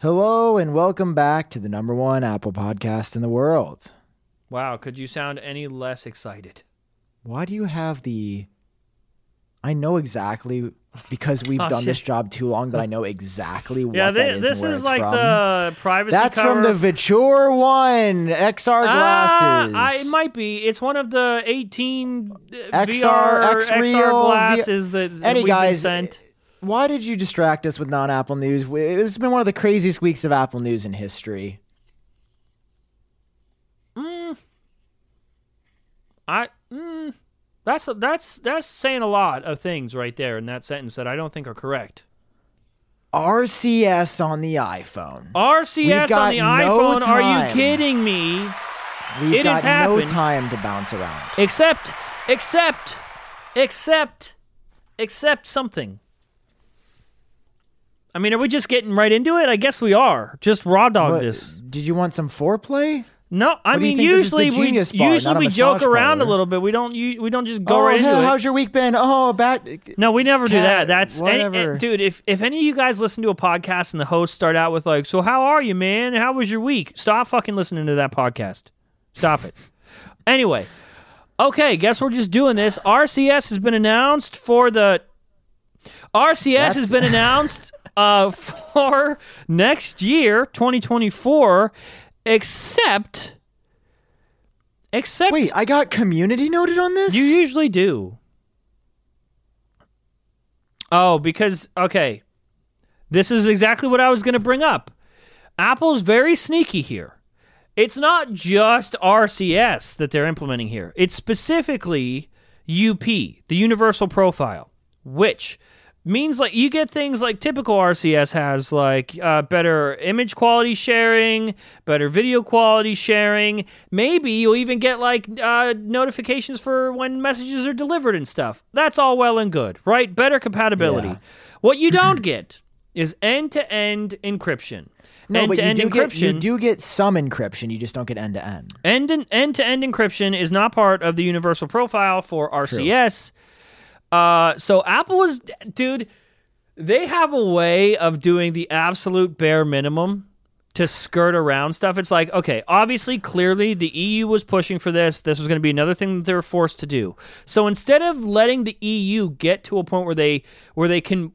Hello and welcome back to the number one Apple podcast in the world. Wow, could you sound any less excited? Why do you have the. I know exactly because we've Oh, done this job too long that I know exactly what yeah, that is this is like from. the privacy That's cover. from the Viture One XR glasses. Ah, I, it might be. It's one of the 18 uh, XR, VR X-Real, XR glasses that, that Any we've guys, been sent. Why did you distract us with non-Apple news? It's been one of the craziest weeks of Apple news in history. I mm, that's that's that's saying a lot of things right there in that sentence that I don't think are correct. RCS on the iPhone. RCS on the no iPhone? Are you kidding me? We've it got no time to bounce around. Except, except, except, except something. I mean, are we just getting right into it? I guess we are. Just raw dog What- this. Did you want some foreplay? No, I What do you mean think? This is the usually we Genius Bar, usually not a we joke massage around a little bit. We don't you, we don't just go oh, right hell, into it. how's your week been? Oh, bad. No, we never do Cat, that. That's any- whatever. eh, dude. If if any of you guys listen to a podcast and the hosts start out with like, "So how are you, man? How was your week?" Stop fucking listening to that podcast. Stop it. anyway, okay. Guess we're just doing this. RCS has been announced for the. RCS That's- has been announced uh, for next year, 2024, except. Except Wait, I got community noted on this. you usually do. Oh, because okay. This is exactly what I was going to bring up. Apple's very sneaky here. It's not just RCS that they're implementing here. It's specifically UP, the universal profile, which means like you get things like typical RCS has like uh, better image quality sharing, better video quality sharing. Maybe you'll even get like uh, notifications for when messages are delivered and stuff. That's all well and good, right? Better compatibility. Yeah. What you don't get is end-to-end encryption. no, but you end-to-end do, get, encryption. you do get some encryption. You just don't get end to end. End end to end encryption is not part of the universal profile for RCS. Uh, so Apple is, dude, they have a way of doing the absolute bare minimum to skirt around stuff. It's like, okay, obviously, clearly, the EU was pushing for this. This was going to be another thing that they were forced to do. So instead of letting the EU get to a point where they where they can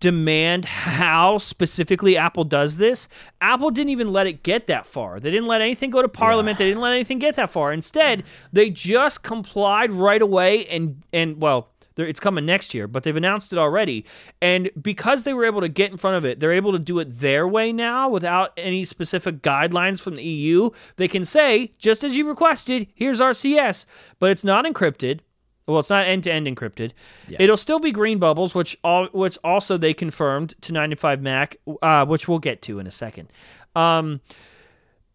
demand how specifically Apple does this, Apple didn't even let it get that far. They didn't let anything go to Parliament. They didn't let anything get that far. Instead, they just complied right away and and well. They're- It's coming next year, but they've announced it already. And because they were able to get in front of it, they're able to do it their way now without any specific guidelines from the EU. They can say, just as you requested, here's RCS, but it's not encrypted. Well, it's not end to end encrypted. It'll still be green bubbles, which all which also they confirmed to 95 Mac, uh, which we'll get to in a second. Um,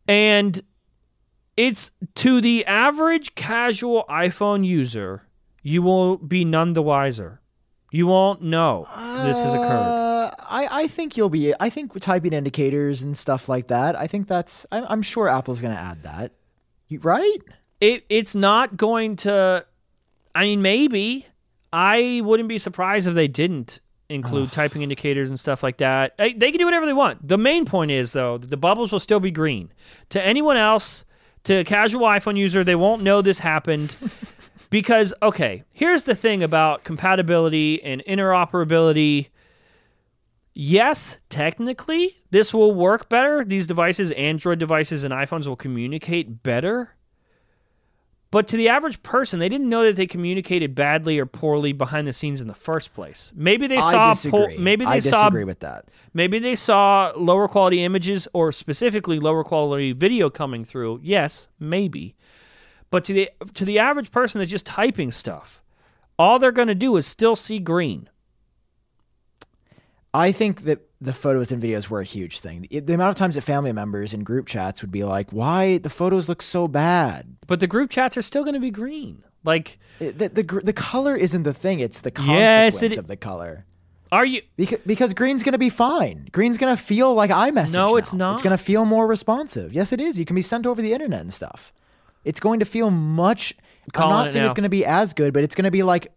and it's to the average casual iPhone user, you will be none the wiser. You won't know this has occurred. Uh, I, I think you'll be. I think typing indicators and stuff like that. I think that's. I'm, I'm sure Apple's going to add that. You, right? It it's not going to. I mean, maybe I wouldn't be surprised if they didn't include typing indicators and stuff like that. They they can do whatever they want. The main point is though that the bubbles will still be green. To anyone else, to a casual iPhone user, they won't know this happened. Because okay, here's the thing about compatibility and interoperability. Yes, technically, this will work better. These devices, Android devices and iPhones will communicate better. But to the average person, they didn't know that they communicated badly or poorly behind the scenes in the first place. Maybe they saw po- maybe they I saw disagree with that. maybe they saw lower quality images or specifically lower quality video coming through. Yes, maybe. But to the to the average person that's just typing stuff, all they're going to do is still see green. I think that the photos and videos were a huge thing. The, amount of times that family members in group chats would be like, "Why the photos look so bad?" But the group chats are still going to be green. Like, the, the the color isn't the thing; it's the Yes, consequence it- of the color. are you Because, because green's gonna be fine. Green's gonna feel like iMessage. No, now. it's not. It's gonna feel more responsive. Yes, it is. You can be sent over the internet and stuff. It's going to feel much. Calling I'm not it saying it's going to be as good, but it's going to be like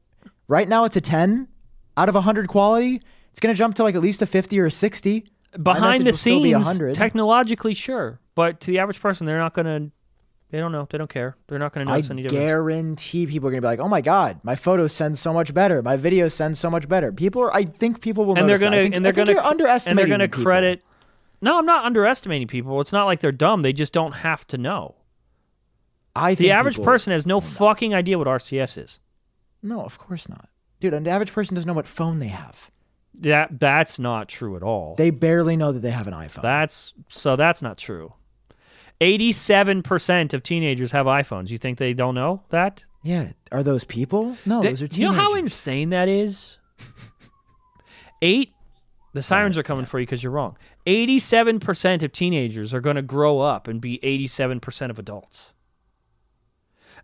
right now it's a 10 out of 100 quality. It's going to jump to like at least a 50 or a 60. behind the message will still be scenes, 100. technologically, sure, but to the average person, they're not gonna. They don't know. They don't care. They're not gonna I notice any difference. guarantee people are gonna be like, "Oh my god, my photos send so much better. My videos send so much better." People are. I think people will. and they're notice that. gonna I think, and they're I gonna you're cr- and they're gonna credit. No, I'm not underestimating people. It's not like they're dumb. They just don't have to know. I think The average person has no fucking idea what RCS is. No, of course not, dude. The average person doesn't know what phone they have. That that's not true at all. They barely know that they have an iPhone. That's so that's not true. 87% of teenagers have iPhones. You think they don't know that? yeah, are those people? No, They- those are teenagers. you know how insane that is? 8 The sirens are coming for you cuz you're wrong. 87% of teenagers are going to grow up and be 87% of adults.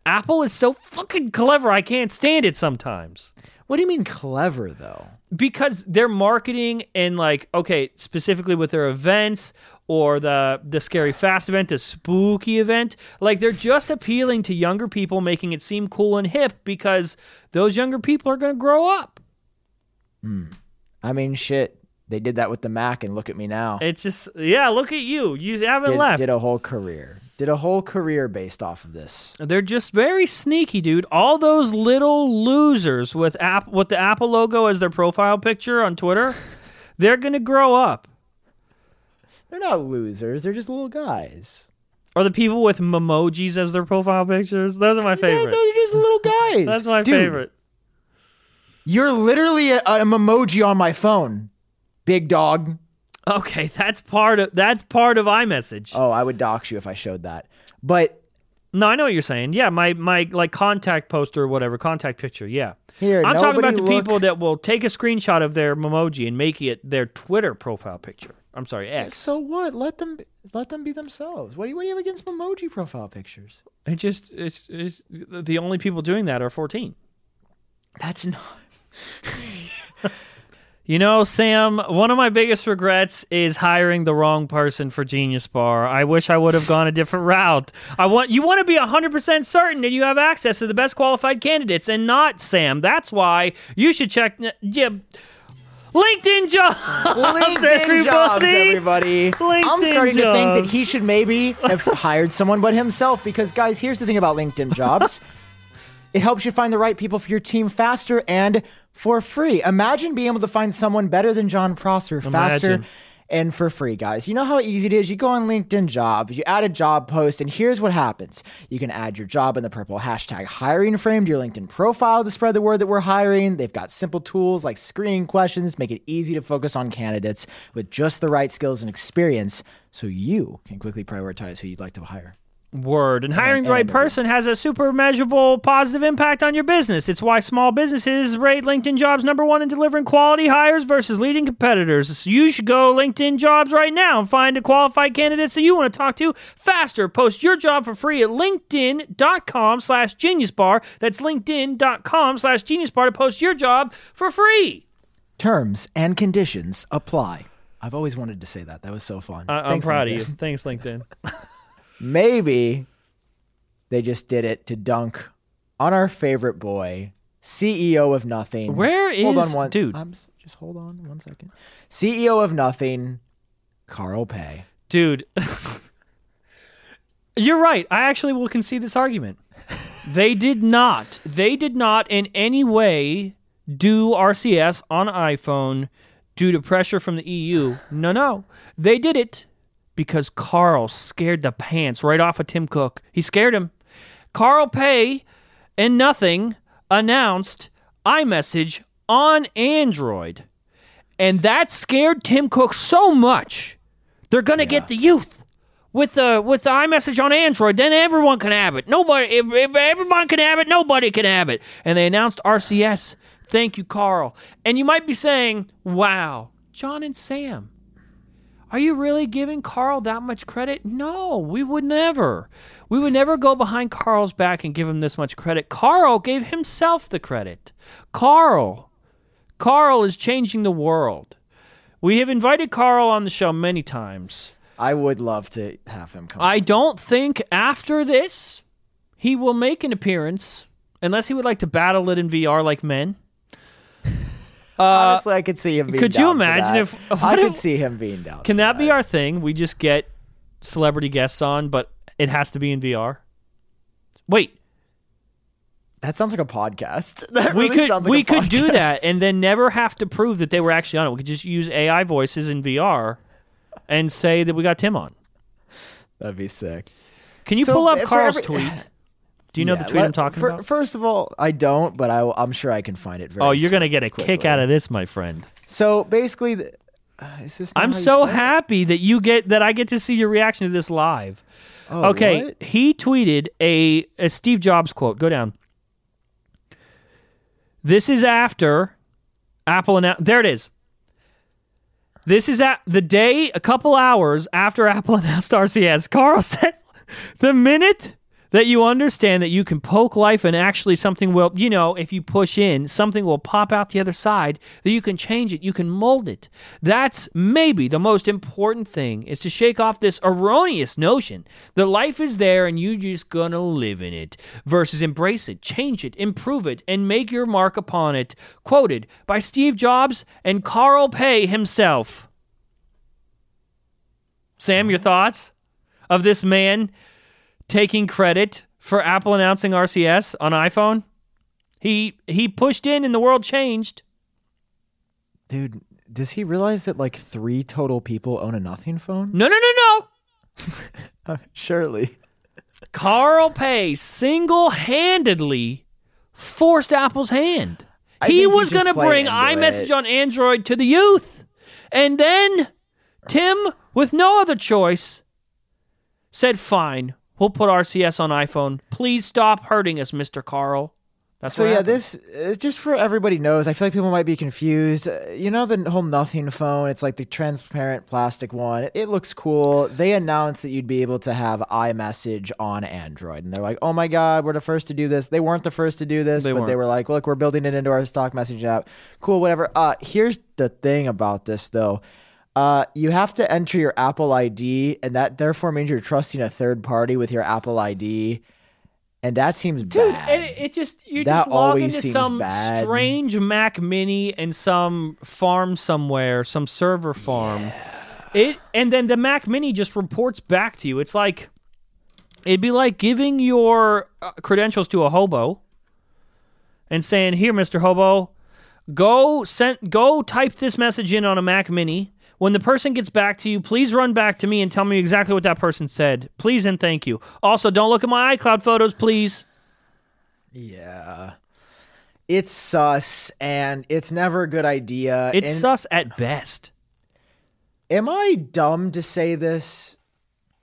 Apple is so fucking clever. I can't stand it sometimes. what do you mean clever though? because their marketing and like okay specifically with their events or the the scary fast event the spooky event like they're just appealing to younger people making it seem cool and hip because those younger people are going to grow up hmm. I mean, shit. They did that with the Mac, and look at me now. it's just yeah look at you you haven't did, left did a whole career. Did a whole career based off of this. they're just very sneaky dude all those little losers with app with the apple logo as their profile picture on twitter they're to grow up They're not losers. They're just little guys. or the people with memojis as their profile pictures those are my favorite they're just little guys. That's my Dude, favorite. You're literally a, a emoji on my phone, big dog. Okay, that's part of that's part of iMessage. Oh, I would dox you if I showed that. But No, I know what you're saying. Yeah, my my like contact poster or whatever, contact picture. Yeah. Here, I'm talking about the look- people that will take a screenshot of their emoji and make it their Twitter profile picture. I'm sorry, X. so what? Let them let them be themselves. What do you what do you have against emoji profile pictures? it just it's, it's the only people doing that are 14. That's not. You know, Sam, one of my biggest regrets is hiring the wrong person for Genius Bar. I wish I would have gone a different route. I want you want to be 100% certain that you have access to the best qualified candidates and not Sam. That's why you should check yeah, LinkedIn jobs. LinkedIn everybody. jobs, everybody. I'm LinkedIn starting to think that he should maybe have hired someone but himself because, guys, here's the thing about LinkedIn jobs it helps you find the right people for your team faster and for free. Imagine being able to find someone better than Jon Prosser faster. And for free, guys. You know how easy it is? You go on LinkedIn jobs, you add a job post, and here's what happens. You can add your job in the purple hashtag hiring frame to your LinkedIn profile to spread the word that we're hiring. They've got simple tools like screening questions, make it easy to focus on candidates with just the right skills and experience so you can quickly prioritize who you'd like to hire. Word. And hiring the and right person has a super measurable positive impact on your business. It's why small businesses rate LinkedIn jobs number one in delivering quality hires versus leading competitors. So you should go LinkedIn jobs right now and find the qualified candidates that you want to talk to faster. Post your job for free at LinkedIn.com slash genius bar. That's LinkedIn.com slash genius bar to post your job for free. Terms and conditions apply. I've always wanted to say that. That was so fun. I- I'm Thanks, proud LinkedIn. of you. Thanks, LinkedIn. Maybe they just did it to dunk on our favorite boy, CEO of Nothing. Where hold on one, dude. I'm, just hold on one second. CEO of Nothing, Carl Pei. Dude, you're right. I actually will concede this argument. They did not. They did not in any way do RCS on iPhone due to pressure from the EU. No, no. They did it because Carl scared the pants right off of Tim Cook. He scared him. Carl Pei and Nothing announced iMessage on Android. And that scared Tim Cook so much. They're gonna get the youth with the with the iMessage on Android. Then everyone can have it. Nobody, if, if everyone can have it, nobody can have it. And they announced RCS. Thank you, Carl. And you might be saying, "Wow, Jon and Sam, are you really giving Carl that much credit? No, we would never. We would never go behind Carl's back and give him this much credit. Carl gave himself the credit. Carl, Carl is changing the world. We have invited Carl on the show many times. I would love to have him come. I don't think after this he will make an appearance unless he would like to battle it in VR like men. Honestly, I could see him. Being could you imagine that. if- I could if- see him being down? Can for that be our thing? We just get celebrity guests on, but it has to be in VR. Wait, That sounds like a podcast. That we really could like we could do that and then never have to prove that they were actually on it. We could just use AI voices in VR and say that we got Tim on. That'd be sick. Can you So, pull up Carl's every- tweet? Do you know Yeah, the tweet I'm talking fir- about? First of all, I don't, but I, am sure I can find it. Very Oh, you're gonna get a kick out of this, my friend. So basically, the, uh, is this? I'm so happy that you get that I get to see your reaction to this live. Oh, okay, what? he tweeted a, a Steve Jobs quote. Go down. This is after Apple announced. There it is. This is at the day, a couple hours after Apple announced RCS. Carl says, the minute that you understand that you can poke life and actually something will, you know, if you push in, something will pop out the other side, that you can change it, you can mold it. That's maybe the most important thing is to shake off this erroneous notion that life is there and you're just gonna live in it versus embrace it, change it, improve it, and make your mark upon it. Quoted by Steve Jobs and Carl Pei himself. Sam, your thoughts of this man taking credit for Apple announcing RCS on iPhone? He he pushed in and the world changed. dude. Does he realize that like three total people own a Nothing phone? No, no, no, no. Uh, surely. Carl Pei single-handedly forced Apple's hand. I he was going to bring iMessage it. on Android to the youth. And then Tim, with no other choice, said, "Fine, we'll put RCS on iPhone. Please stop hurting us, Mr. Carl." That's So yeah, happened. this uh, just for everybody knows. I feel like people might be confused. Uh, you know the whole Nothing phone. It's like the transparent plastic one. It, it looks cool. They announced that you'd be able to have iMessage on Android, and they're like, "Oh my God, we're the first to do this." They weren't the first to do this, They but they weren't. were like, "Look, we're building it into our stock message app." Cool, whatever. Uh, here's the thing about this though. Uh, you have to enter your Apple ID, and that therefore means you're trusting a third party with your Apple ID, and that seems Dude, bad. it, it just you That just log into some bad. strange Mac Mini and some farm somewhere, some server farm. It and then the Mac Mini just reports back to you. It's like it'd be like giving your uh, credentials to a hobo and saying, "Here, Mister Hobo, go send go type this message in on a Mac Mini." When the person gets back to you, please run back to me and tell me exactly what that person said. Please and thank you. Also, don't look at my iCloud photos, please. Yeah. It's sus and it's never a good idea. It's and sus at best. am I dumb to say this?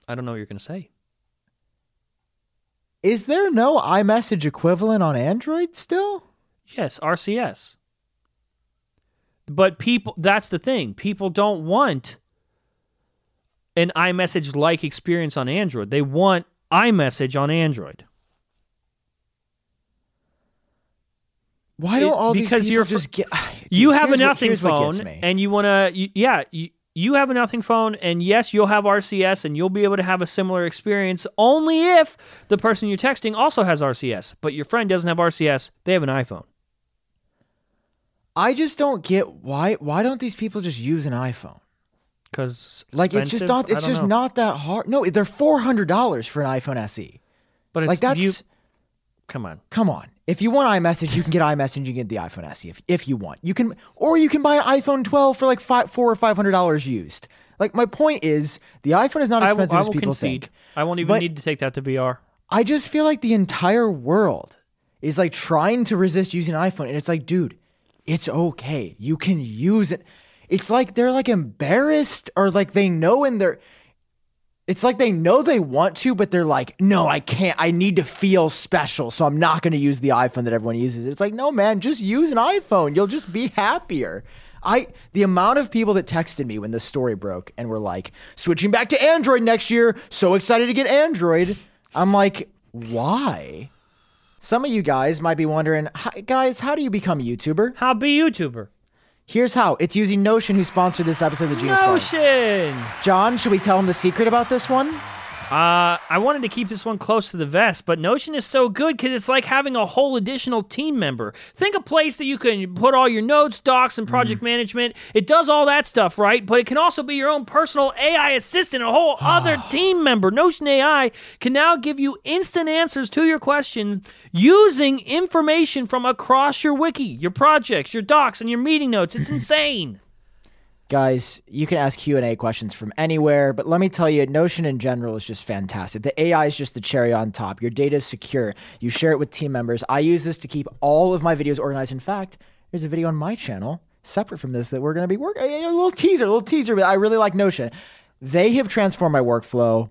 I don't know what you're going to say. Is there no iMessage equivalent on Android still? Yes, RCS. But people, that's the thing. People don't want an iMessage like experience on Android. They want iMessage on Android. Why don't It- all these because people you're just get you have a nothing what phone, and you want to, yeah, you, you have a nothing phone, and yes, you'll have RCS, and you'll be able to have a similar experience only if the person you're texting also has RCS, but your friend doesn't have RCS, they have an iPhone. I just don't get why why don't these people just use an iPhone? Because Like it's just not it's just not that hard. No, they're four hundred dollars for an iPhone SE. But it's, Like that's you, come on. come on. If you want iMessage, you can get iMessage. You can get the iPhone SE if, if you want. You can, or you can buy an iPhone 12 for like five, four or five hundred dollars used. Like my point is, the iPhone is not I will, expensive I as will people concede. think. I won't even need to take that to VR. I just feel like the entire world is like trying to resist using an iPhone, and it's like, dude, it's okay. You can use it. It's like they're like embarrassed, or like they know in their. It's like they know they want to, but they're like, no, I can't. I need to feel special, so I'm not going to use the iPhone that everyone uses. It's like, no, man, just use an iPhone. You'll just be happier. I the amount of people that texted me when the story broke and were like, switching back to Android next year. So excited to get Android. I'm like, why? Some of you guys might be wondering, "Hi- guys, how do you become a YouTuber? How be YouTuber? Here's how. It's using Notion, who sponsored this episode of the Genius Bar. Notion. Jon, should we tell him the secret about this one? Uh, I wanted to keep this one close to the vest, but Notion is so good because it's like having a whole additional team member. Think a place that you can put all your notes, docs, and project management. It does all that stuff, right? But it can also be your own personal AI assistant, a whole other team member. Notion AI can now give you instant answers to your questions using information from across your wiki, your projects, your docs, and your meeting notes. It's insane. Guys, you can ask Q&A questions from anywhere, but let me tell you, Notion in general is just fantastic. The AI is just the cherry on top. Your data is secure. You share it with team members. I use this to keep all of my videos organized. In fact, there's a video on my channel separate from this that we're going to be working a little teaser, a little teaser, but I really like Notion. They have transformed my workflow,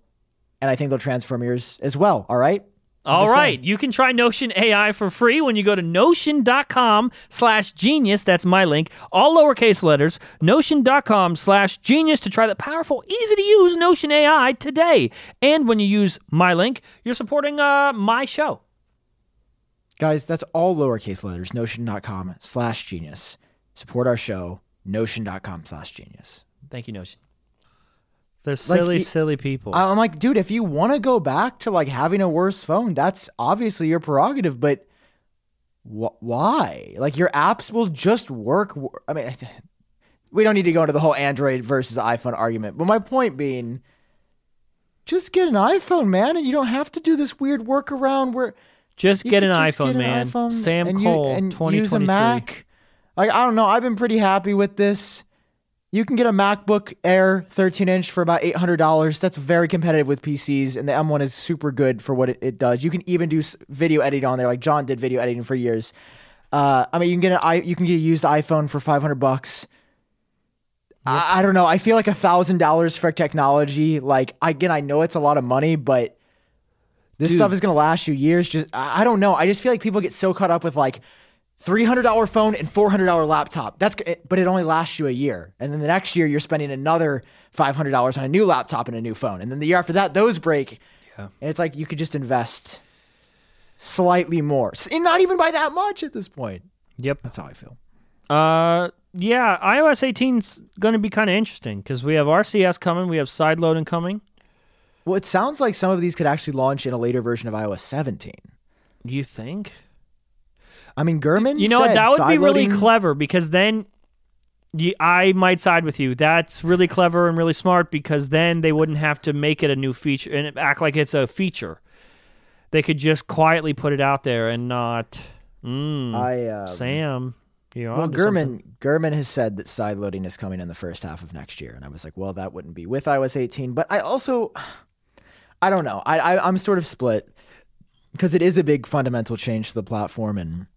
and I think they'll transform yours as well, all right? All right, you can try Notion AI for free when you go to notion.com slash genius. That's my link. All lowercase letters. Notion.com slash genius to try the powerful, easy to use Notion AI today. And when you use my link, you're supporting uh, my show. Guys, that's all lowercase letters, notion.com slash genius. Support our show, notion.com slash genius. Thank you, Notion. They're silly, y- silly people. I'm like, dude, if you want to go back to like having a worse phone, that's obviously your prerogative, but wh- why? Like your apps will just work. I mean, we don't need to go into the whole Android versus iPhone argument, but my point being, just get an iPhone, man, and you don't have to do this weird workaround where just get an just iPhone, get an man. iPhone Sam and Kohl, you, and 2023. use a Mac. Like I don't know, I've been pretty happy with this. You can get a MacBook Air 13 inch for about $800. That's very competitive with PCs, and the M1 is super good for what it, it does. You can even do video editing on there, like Jon did video editing for years. Uh, I mean, you can get an i you can get a used iPhone for 500 bucks. I, I don't know. I feel like a thousand dollars for technology. Like again, I know it's a lot of money, but this Dude. stuff is gonna last you years. Just I, I don't know. I just feel like people get so caught up with like three hundred dollar phone and four hundred dollar laptop. That's but it only lasts you a year, and then the next year you're spending another five hundred dollars on a new laptop and a new phone, and then the year after that those break. Yeah. And it's like you could just invest slightly more, and not even by that much at this point. Yep. That's how I feel. Uh, yeah, iOS 18's going to be kind of interesting because we have RCS coming, we have sideloading coming. Well, it sounds like some of these could actually launch in a later version of iOS 17. You think? I mean, Gurman. You know what? That would be really clever because then I might side with you. That's really clever and really smart because then they wouldn't have to make it a new feature and act like it's a feature. They could just quietly put it out there and not. Mm, I uh, Sam, you're well. Gurman Gurman has said that side loading is coming in the first half of next year, and I was like, well, that wouldn't be with iOS 18. But I also, I don't know. I, I I'm sort of split because it is a big fundamental change to the platform, and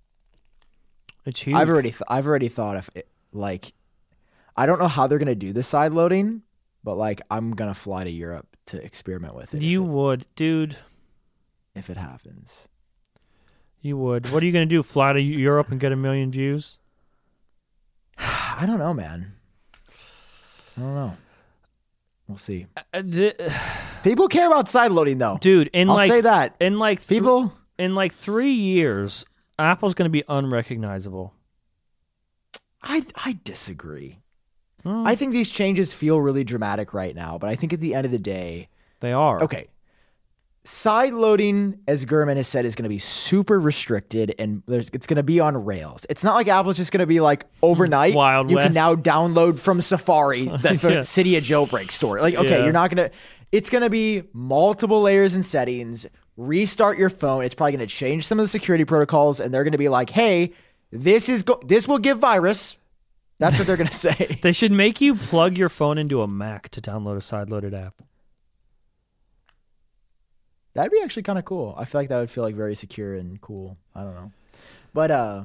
It's huge. I've already th- I've already thought of it like I don't know how they're gonna do the side loading, but like I'm gonna fly to Europe to experiment with it. if you it- would, dude. if it happens. You would. What are you going to do? Fly to Europe and get a million views? I don't know, man. I don't know. We'll see. Uh, the- People care about side loading though. dude, in I'll like say that. in like th- People in like three years, Apple's going to be unrecognizable. I I disagree. Hmm, I think these changes feel really dramatic right now, but I think at the end of the day, they are. okay. Side loading, as Gurman has said, is going to be super restricted, and there's it's going to be on Rails. It's not like Apple's just going to be like overnight. Wild you West. can now download from Safari the Yeah. Cydia jailbreak store. Like, okay, Yeah. you're not going to. It's going to be multiple layers and settings. Restart your phone. It's probably going to change some of the security protocols, and they're going to be like, "Hey, this is go- this will give virus." That's what they're going to say. They should make you plug your phone into a Mac to download a side-loaded app. That'd be actually kind of cool. I feel like that would feel like very secure and cool. I don't know, but uh,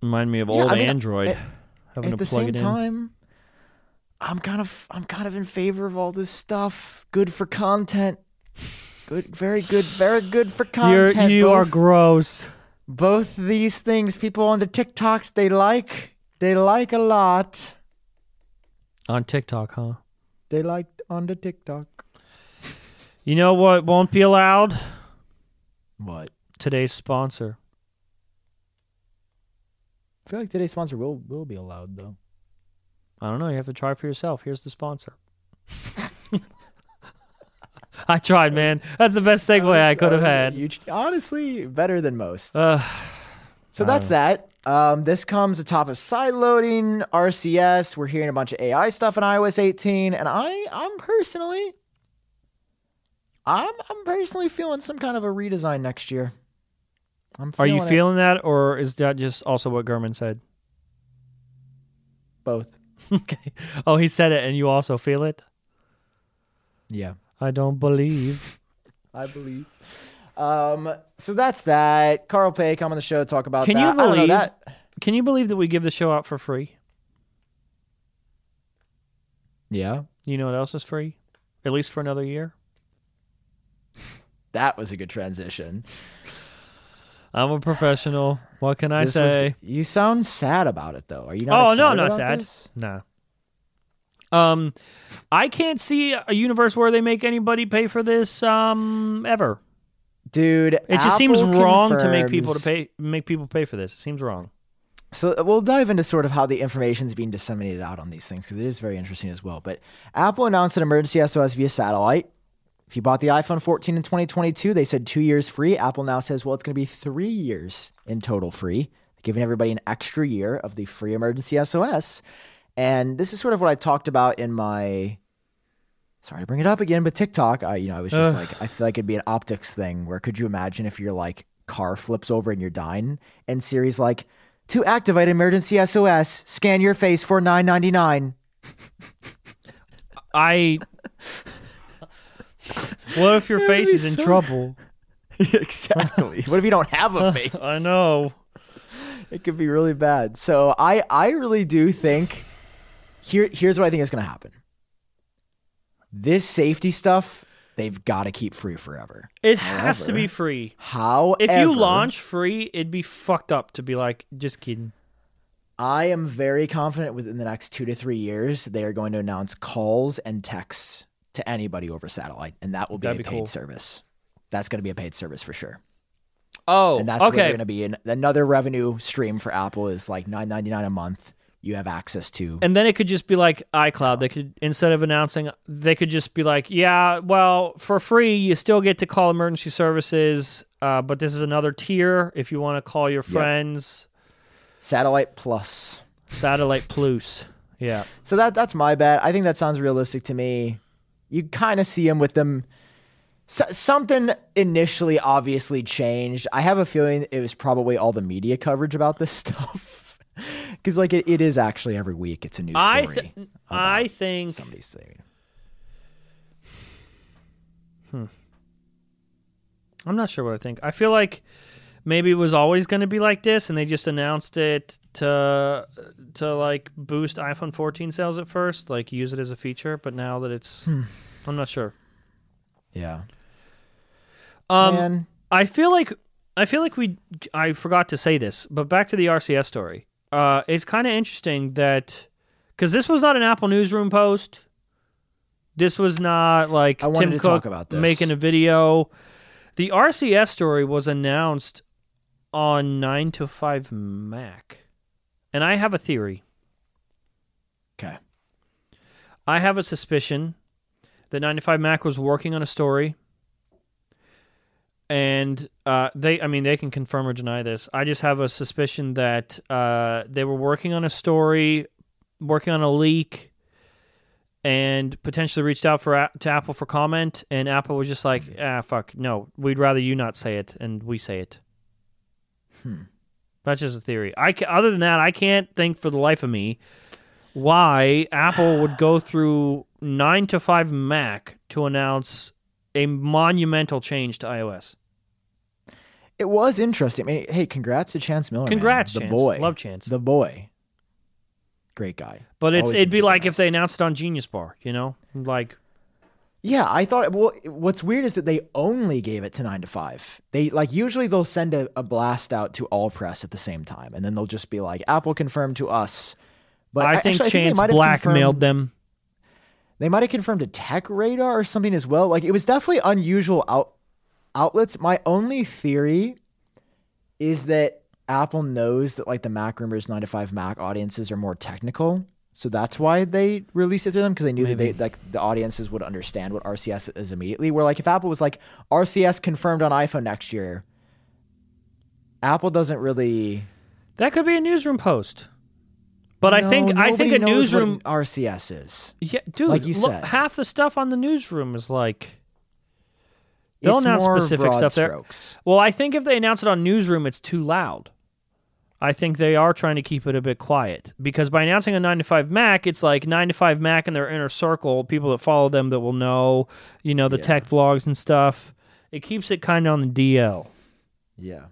Remind me of Yeah, old I mean, Android at- having at to the plug same it in. time, I'm kind of I'm kind of in favor of all this stuff. Good for content. Good, very good, very good for You're, content. you are gross. both these things. People on the TikToks they like they like a lot. On TikTok, huh? They like on the TikTok. You know what won't be allowed? What? Today's sponsor. I feel like today's sponsor will will be allowed though. I don't know. You have to try for yourself. Here's the sponsor. I tried, man. That's the best segue I could have had. You, honestly, better than most. Uh, So that's that. Um, this comes atop of side loading, RCS. We're hearing a bunch of AI stuff in iOS 18, and I, I'm personally, I'm, I'm personally feeling some kind of a redesign next year. I'm are you feeling it. feeling that, or is that just also what Gurman said? both? okay. Oh, he said it, and you also feel it. Yeah, I don't believe. I believe. Um, so that's that. Carl Pei come on the show to talk about Can that. you I don't know, believe- that? Can you believe that we give the show out for free? Yeah, You know what else is free? At least for another year. that was a good transition. I'm a professional. What can I This was- say? you sound sad about it though. Are you not? Oh no, I'm not about sad. this? Nah. Um, I can't see a universe where they make anybody pay for this. Um, ever. dude. It just seems wrong to make people to pay make people pay for this. It seems wrong. So uh, we'll dive into sort of how the information is being disseminated out on these things because it is very interesting as well. But Apple announced an emergency SOS via satellite. If you bought the iPhone 14 in 2022, they said two years free. Apple now says, well, it's going to be three years in total free, giving everybody an extra year of the free emergency SOS. And this is sort of what I talked about in my. Sorry to bring it up again, but TikTok, I, you know, I was just Ugh. like, I feel like it'd be an optics thing where could you imagine if your like car flips over and you're dying, and Siri's like, to activate emergency SOS, scan your face for nine ninety nine. I. what if your That'd face is in so- trouble? exactly. what if you don't have a face? I know. It could be really bad. So I I really do think here here's what I think is going to happen. This safety stuff they've got to keep free forever. It has to be free. How? If you launch free, it'd be fucked up to be like, just kidding. I am very confident within the next two to three years they are going to announce calls and texts to anybody over satellite, and that will be That'd a be paid cool. service. That's going to be a paid service for sure. Oh, and that's okay. going to be an, another revenue stream for Apple is like nine ninety nine a month. You have access to. And then it could just be like iCloud. They could instead of announcing, they could just be like, "Yeah, well, for free, you still get to call emergency services, uh, but this is another tier if you want to call your friends." Satellite Plus. Satellite Plus. Yeah. So that that's my bet. I think that sounds realistic to me. You kind of see them with them. S- something initially obviously changed. I have a feeling it was probably all the media coverage about this stuff. Because like it, it is actually every week it's a new story. I th- I think somebody's saying. Hmm. I'm not sure what I think. I feel like maybe it was always going to be like this, and they just announced it to to like boost iPhone 14 sales at first, like use it as a feature. But now that it's, Hmm. I'm not sure. Yeah. Um, Man, I feel like I feel like we I forgot to say this, but back to the RCS story. Uh, it's kind of interesting that because this was not an Apple newsroom post. This was not like I wanted Tim to Cook talk about this. making a video. The RCS story was announced on 9 to 5 Mac. And I have a theory. okay. I have a suspicion that 9 to 5 Mac was working on a story. And uh, they, I mean, they can confirm or deny this. I just have a suspicion that uh, they were working on a story, working on a leak, and potentially reached out for to Apple for comment. And Apple was just like, ah, fuck, no, we'd rather you not say it, and we say it. Hmm. That's just a theory. I ca- other than that, I can't think for the life of me why Apple would go through 9 to 5 Mac to announce a monumental change to iOS. It was interesting. I mean, hey, congrats to Chance Miller. man. Congrats, the Chance. boy. Love Chance. The boy. Great guy. but it's Always it'd be like if they announced it on Genius Bar, you know? Like Yeah, I thought. Well, what's weird is that they only gave it to nine to five. They like usually they'll send a, a blast out to all press at the same time, and then they'll just be like, "Apple confirmed to us." But I think actually, Chance might have blackmailed them. They might have confirmed a Tech Radar or something as well. Like it was definitely unusual out outlets. My only theory is that Apple knows that like the Mac rumors nine to five Mac audiences are more technical, So that's why they released it to them because they knew that they like the audiences would understand what RCS is immediately. Where like if Apple was like RCS confirmed on iPhone next year, Apple doesn't really. That could be a newsroom post. But I think I think a newsroom RCS is. Yeah, dude. Like you look, said. half the stuff on the newsroom is like they'll It's announce specific stuff there. Well, I think if they announce it on newsroom, it's too loud. I think they are trying to keep it a bit quiet because by announcing a nine to five Mac, it's like nine to five Mac and their inner circle, people that follow them that will know, you know, the Yeah. tech vlogs and stuff. It keeps it kind of on the DL. Yeah.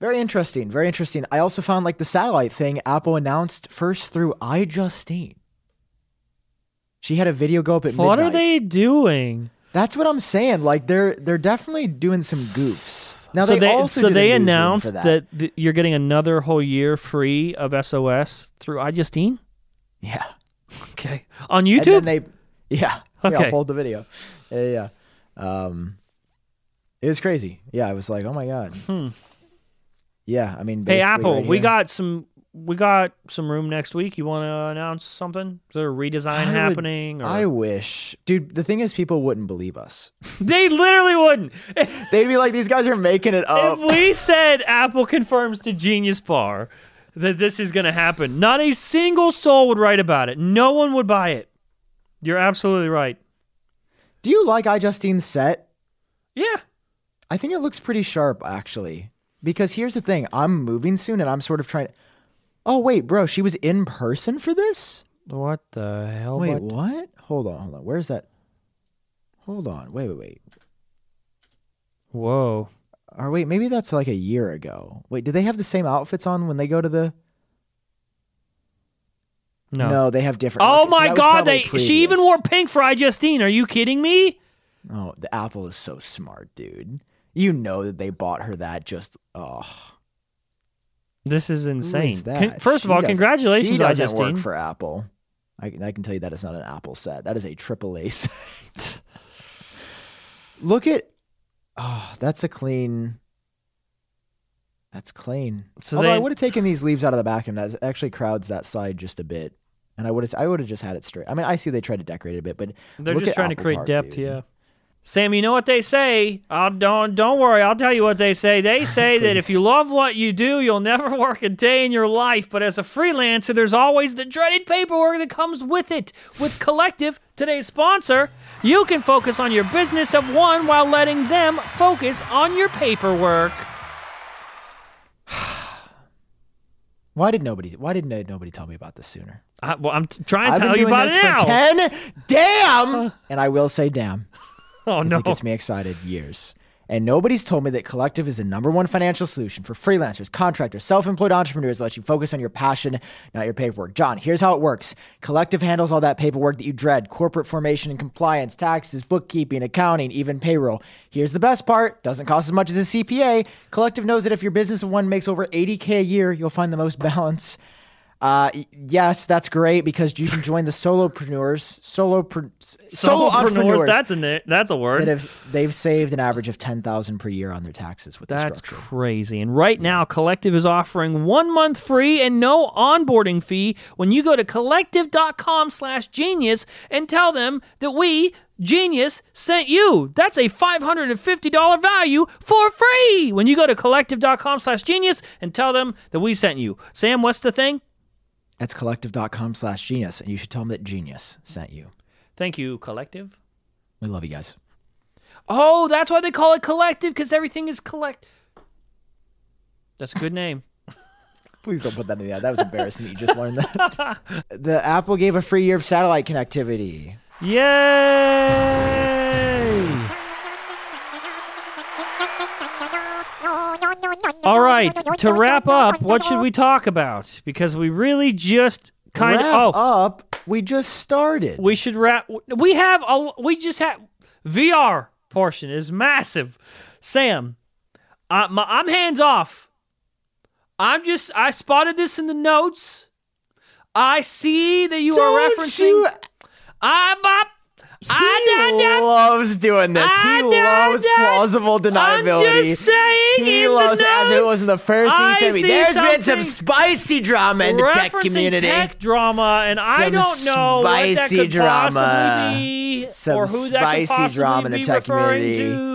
Very interesting. Very interesting. I also found like the satellite thing Apple announced first through iJustine. She had a video go up at What are they doing? That's what I'm saying. Like they're they're definitely doing some goofs. Now so they, they, also so they announced that, that. th- you're getting another whole year free of SOS through iJustine. Yeah. Okay, on And YouTube. then they yeah. Yeah, Okay. I'll hold the video. Yeah, yeah. Um it was crazy. Yeah, I was like, oh my God. Hmm. Yeah, I mean. Hey Apple, right we got some we got some room next week. You want to announce something? Is there a redesign I would- happening? Or... I wish. Dude, the thing is people wouldn't believe us. they literally wouldn't. They'd be like, these guys are making it up. if we said Apple confirms to Genius Bar that this is going to happen, not a single soul would write about it. No one would buy it. You're absolutely right. Do you like I iJustine's set? Yeah. I think it looks pretty sharp, actually. Because here's the thing I'm moving soon and I'm sort of trying. Oh, wait, bro, she was in person for this? What the hell? Wait, bud? what? Hold on, hold on. Where's that? Hold on. Wait, wait, wait. Whoa. Or wait, maybe that's like a year ago. Wait, do they have the same outfits on when they go to the. No. No, they have different. Oh so my that God! They she even wore pink for iJustine. Are you kidding me? Oh, the Apple is so smart, dude. You know that they bought her that just. Oh. This is insane. is? Con- First She of all, congratulations, She doesn't work for Apple. I, can- I can tell you that is not an Apple set. That is a AAA set. Look at, oh, that's a clean. That's clean. So Although they- I would have taken these leaves out of the back, and that actually crowds that side just a bit. And I would have, I would have just had it straight. I mean, I see they tried to decorate it a bit, but They're just trying to create Park, depth. dude. Yeah. Sam, you know what they say? I'll, don't don't worry. I'll tell you what they say. They say that if you love what you do, you'll never work a day in your life. But as a freelancer, there's always the dreaded paperwork that comes with it. With Collective, today's sponsor, you can focus on your business of one while letting them focus on your paperwork. Why did nobody? Why did no- nobody tell me about this sooner? I, well, I'm t- trying to I've tell you about this it now. for ten damn, and I will say damn. oh no! It gets me excited years. And nobody's told me that Collective is the number one financial solution for freelancers, contractors, self employed entrepreneurs that lets you focus on your passion, not your paperwork. Jon, here's how it works Collective handles all that paperwork that you dread corporate formation and compliance, taxes, bookkeeping, accounting, even payroll. Here's the best part doesn't cost as much as a CPA. Collective knows that if your business of one makes over 80K a year, you'll find the most balance. Uh, yes, that's great because you can join the solopreneurs, solo, solo entrepreneurs That's a that's a word. that have they've saved an average of ten thousand per year on their taxes with That's the structure. crazy. And right now, Collective is offering one month free and no onboarding fee when you go to collective.com slash genius and tell them that we, Genius, sent you. That's a $550 value for free when you go to collective.com slash genius and tell them that we sent you. Sam, what's the thing? That's collective.com slash genius, and you should tell them that Genius sent you. Thank you, Collective. We love you guys. Oh, that's why they call it Collective because everything is collect. That's a good name. Please don't put that in the ad. That was embarrassing that you just learned that. the Apple gave a free year of satellite connectivity. Yay! All right, to wrap up, what should we talk about? Because we really just kind Wrap of oh, up. We just started. we should wrap. We have a we just have VR portion is massive. Sam, I, my, I'm hands off. I'm just I spotted this in the notes. I see that you are Don't referencing. you- I'm up. I He ah, done loves doing this. I he ah, don't loves plausible I'm deniability. just saying. he in loves it as it wasn't the first thing he sent me. There's been some spicy drama in the tech referencing community. tech drama, and I don't know what that spicy could drama. possibly be, Some or who that could spicy possibly drama in the tech community. to.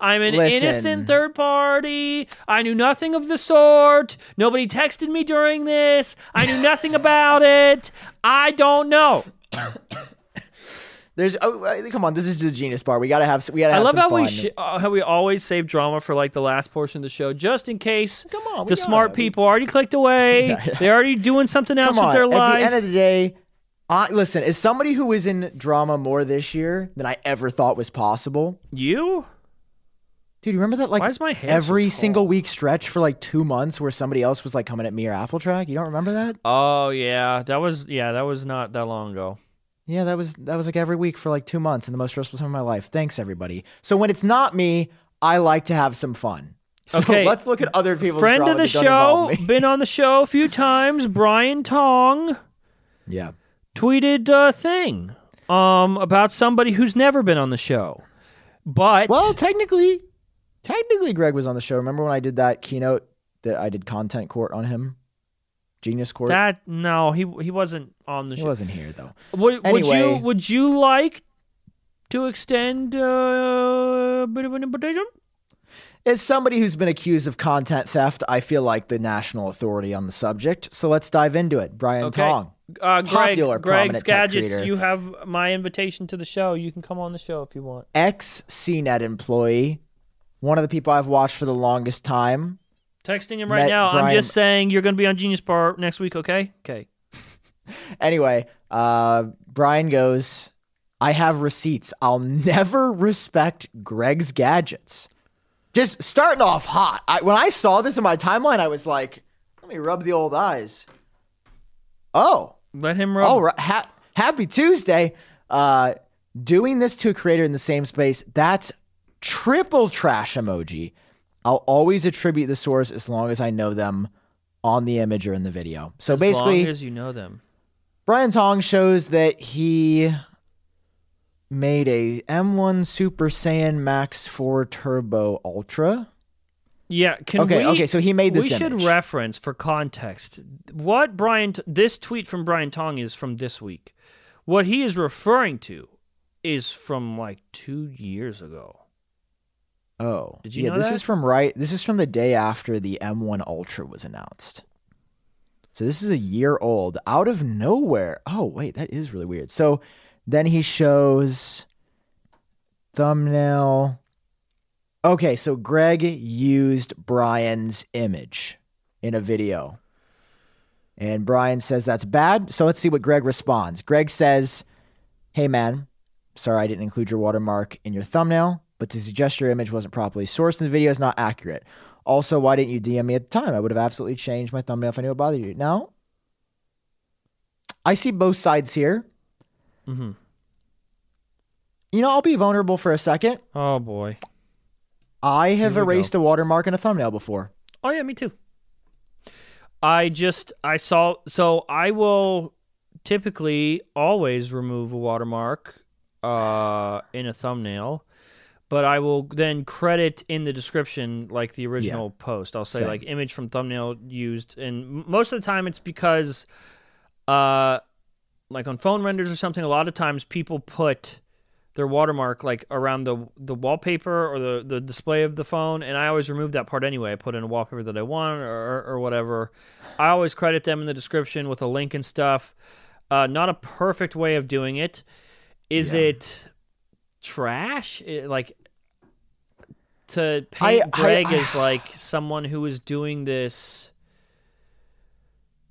I'm an Listen. innocent third party. I knew nothing of the sort. Nobody texted me during this. I knew nothing about it. I don't know. There's oh, uh, come on, this is the genius bar. We gotta have we gotta I love how fun. we sh- uh, how we always save drama for like the last portion of the show, just in case. Come on, the smart gotta. people already clicked away. Yeah, yeah. They're already doing something else Come on, with their life. at the end of the day, I listen. As somebody who is in drama more this year than I ever thought was possible, you? dude. You remember that like hair so every single week stretch for like two months where somebody else was like coming at me or Apple Track? You don't remember that? Oh yeah, that was yeah, that was not that long ago. Yeah, that was that was like every week for like two months and the most stressful time of my life. Thanks everybody. So when it's not me, I like to have some fun. So Okay. let's look at other people's Friend of the show, been on the show a few times. Brian Tong Yeah. tweeted a thing um about somebody who's never been on the show, but Well, technically, technically, Greg was on the show. Remember when I did that keynote that I did content court on him, Genius Court. that no, he he wasn't on the show. he show. wasn't here though. Would, would you would you like to extend uh, a bit of an invitation? As somebody who's been accused of content theft, I feel like the national authority on the subject. So let's dive into it. Brian Okay. Tong. Uh, Greg, Popular, Greg prominent tech Skagits, creator. you have my invitation to the show. You can come on the show if you want. ex CNET employee, one of the people I've watched for the longest time. Texting him right Met now. I'm just saying you're going to be on Genius Bar next week, okay? Okay. Anyway, uh, Brian goes, I have receipts. I'll never respect Greg's gadgets. Just starting off hot. I, when I saw this in my timeline, I was like, let me rub the old eyes. Oh, Let him rub. right. Ha- happy Tuesday. Uh, doing this to a creator in the same space, that's triple trash emoji. I'll always attribute the source as long as I know them on the image or in the video. So as basically, long as you know them. Brian Tong shows that he made a M1 Super Saiyan Max 4 Turbo Ultra. Yeah. Can Okay, we, okay, so he made this We should image. reference for context what Brian. This tweet from Brian Tong is from this week. What he is referring to is from like two years ago. Oh, Did you yeah, know this that? is from right. This is from the day after the M1 Ultra was announced. So this is a year old, out of nowhere. Oh wait, that is really weird. So then he shows thumbnail. Okay, so Greg used Brian's image in a video. And Brian says that's bad. So let's see what Greg responds. Greg says, Hey man, sorry I didn't include your watermark in your thumbnail, but to suggest your image wasn't properly sourced in the video is not accurate. Also, why didn't you DM me at the time? I would have absolutely changed my thumbnail if I knew it bothered you. Now, I see both sides here. Mm-hmm. You know, I'll be vulnerable for a second. Oh boy. I have erased a watermark in a thumbnail before. Oh yeah, me too. I just I saw so I will typically always remove a watermark uh in a thumbnail, but I will then credit in the description like the original post. I'll say Same. like image from thumbnail used and most of the time it's because uh like on phone renders or something a lot of times people put their watermark like around the the wallpaper or the, the display of the phone and I always remove that part anyway. I put in a wallpaper that I want or, or whatever. I always credit them in the description with a link and stuff. Uh, not a perfect way of doing it. Is Yeah. it trash? It- like to paint I- I- Greg I- as like someone who is doing this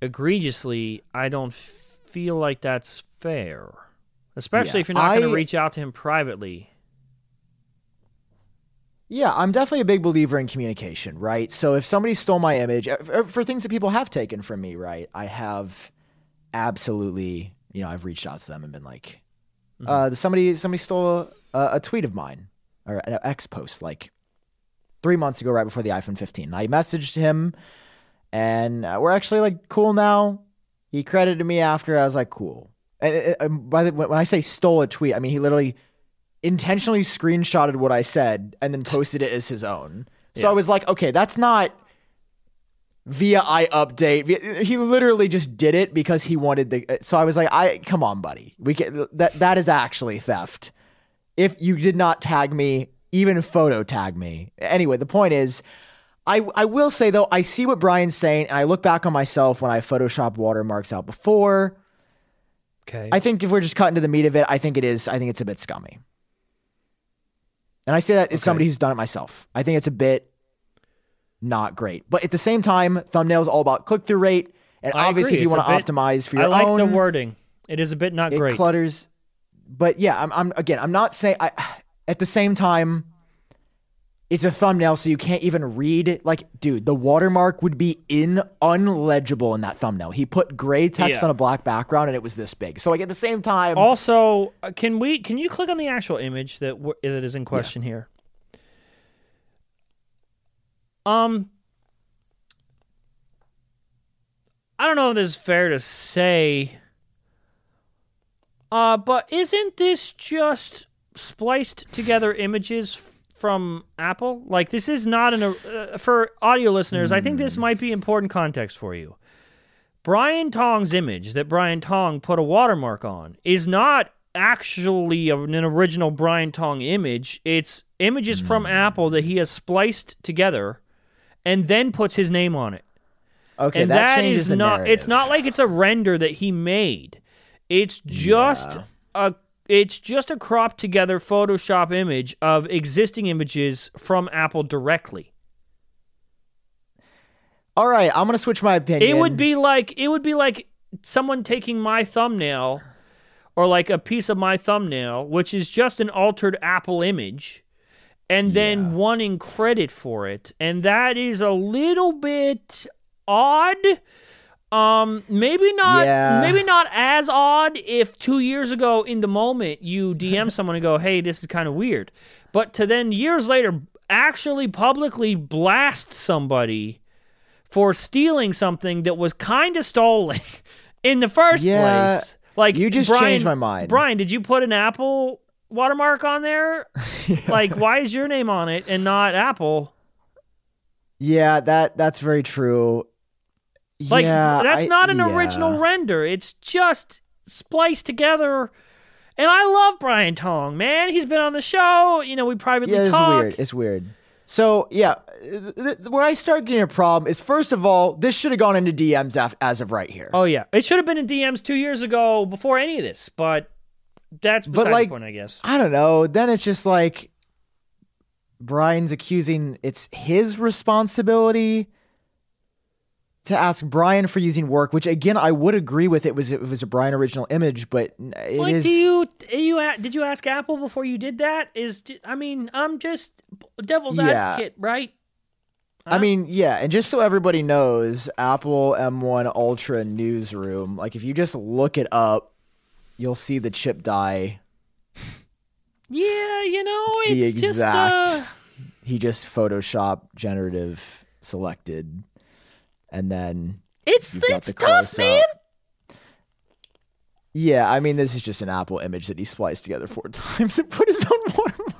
egregiously, I don't feel like that's fair. Especially Yeah, if you're not going to reach out to him privately. Yeah, I'm definitely a big believer in communication, right? So if somebody stole my image uh, for things that people have taken from me, right? I have absolutely, you know, I've reached out to them and been like, uh, somebody somebody stole a, a tweet of mine or an X post like three months ago, right before the iPhone 15. I messaged him, and uh, we're actually like cool now. He credited me after. I was like, cool. And, and- and by the when I say stole a tweet, I mean he literally intentionally screenshotted what I said and then posted it as his own. So I was like, okay, that's not via iUpdate. He literally just did it because he wanted the. So I was like, I come on, buddy. We can that that is actually theft. If you did not tag me, even photo tag me. Anyway, the point is. I, I will say though, I see what Brian's saying, and I look back on myself when I Photoshop watermarks out before. Okay. I think if we're just cutting to the meat of it, I think it is. I think it's a bit scummy. And I say that as somebody who's done it myself. I think it's a bit not great. But at the same time, thumbnails all about click through rate. And I obviously, agree. if you want to optimize for your I like own, the wording. It is a bit not it great. clutters. But yeah, I'm, I'm again, I'm not saying. I, at the same time, it's a thumbnail, so you can't even read it. Like, dude, the watermark would be in unlegible in that thumbnail. He put gray text Yeah. on a black background, and it was this big. So like at the same time, Also, uh, can we can you click on the actual image that that is in question here? Um I don't know if this is fair to say. Uh but isn't this just spliced together images f- from Apple? Like this is not an uh, for audio listeners, I think this might be important context for you. Brian Tong's image that Brian Tong put a watermark on is not actually an original Brian Tong image. It's images from Apple that he has spliced together and then puts his name on it. okay, and that, that changes is the not narrative. it's not like it's a render that he made. It's just a it's just a cropped together Photoshop image of existing images from Apple directly. All right, I'm gonna switch my opinion. It would be like it would be like someone taking my thumbnail or like a piece of my thumbnail, which is just an altered Apple image, and then wanting credit for it. And that is a little bit odd. Um, maybe not Yeah. maybe not as odd if two years ago in the moment you DM someone and go, Hey, this is kind of weird. But to then years later actually publicly blast somebody for stealing something that was kind of stolen in the first Yeah, place. Like you just Brian, changed my mind. Brian, did you put an Apple watermark on there? Like, why is your name on it and not Apple? Yeah, that that's very true. Like, yeah, that's I- not an yeah. original render. It's just spliced together. And I love Brian Tong, man. He's been on the show. You know, we privately Yeah, it's weird. It's weird. So yeah, th- th- where I start getting a problem is first of all, this should have gone into DMs af- as of right here. Oh yeah, it should have been in DMs two years ago before any of this, but that's beside like- the point, I guess. I don't know. Then it's just like Brian's accusing it's his responsibility to ask Brian for using work, which again I would agree with. It was it was a Brian original image, but it is. Do you you did you ask Apple before you did that? Is I mean, I'm just devil's Yeah. advocate, right? I mean, yeah, and just so everybody knows, Apple M1 Ultra Newsroom. Like, if you just look it up, you'll see the chip die. Yeah, you know, It's the it's, just exact- uh, He just Photoshop generative selected, and then it's it's the tough, man. Yeah, I mean, this is just an Apple image that he spliced together four times and put his own watermark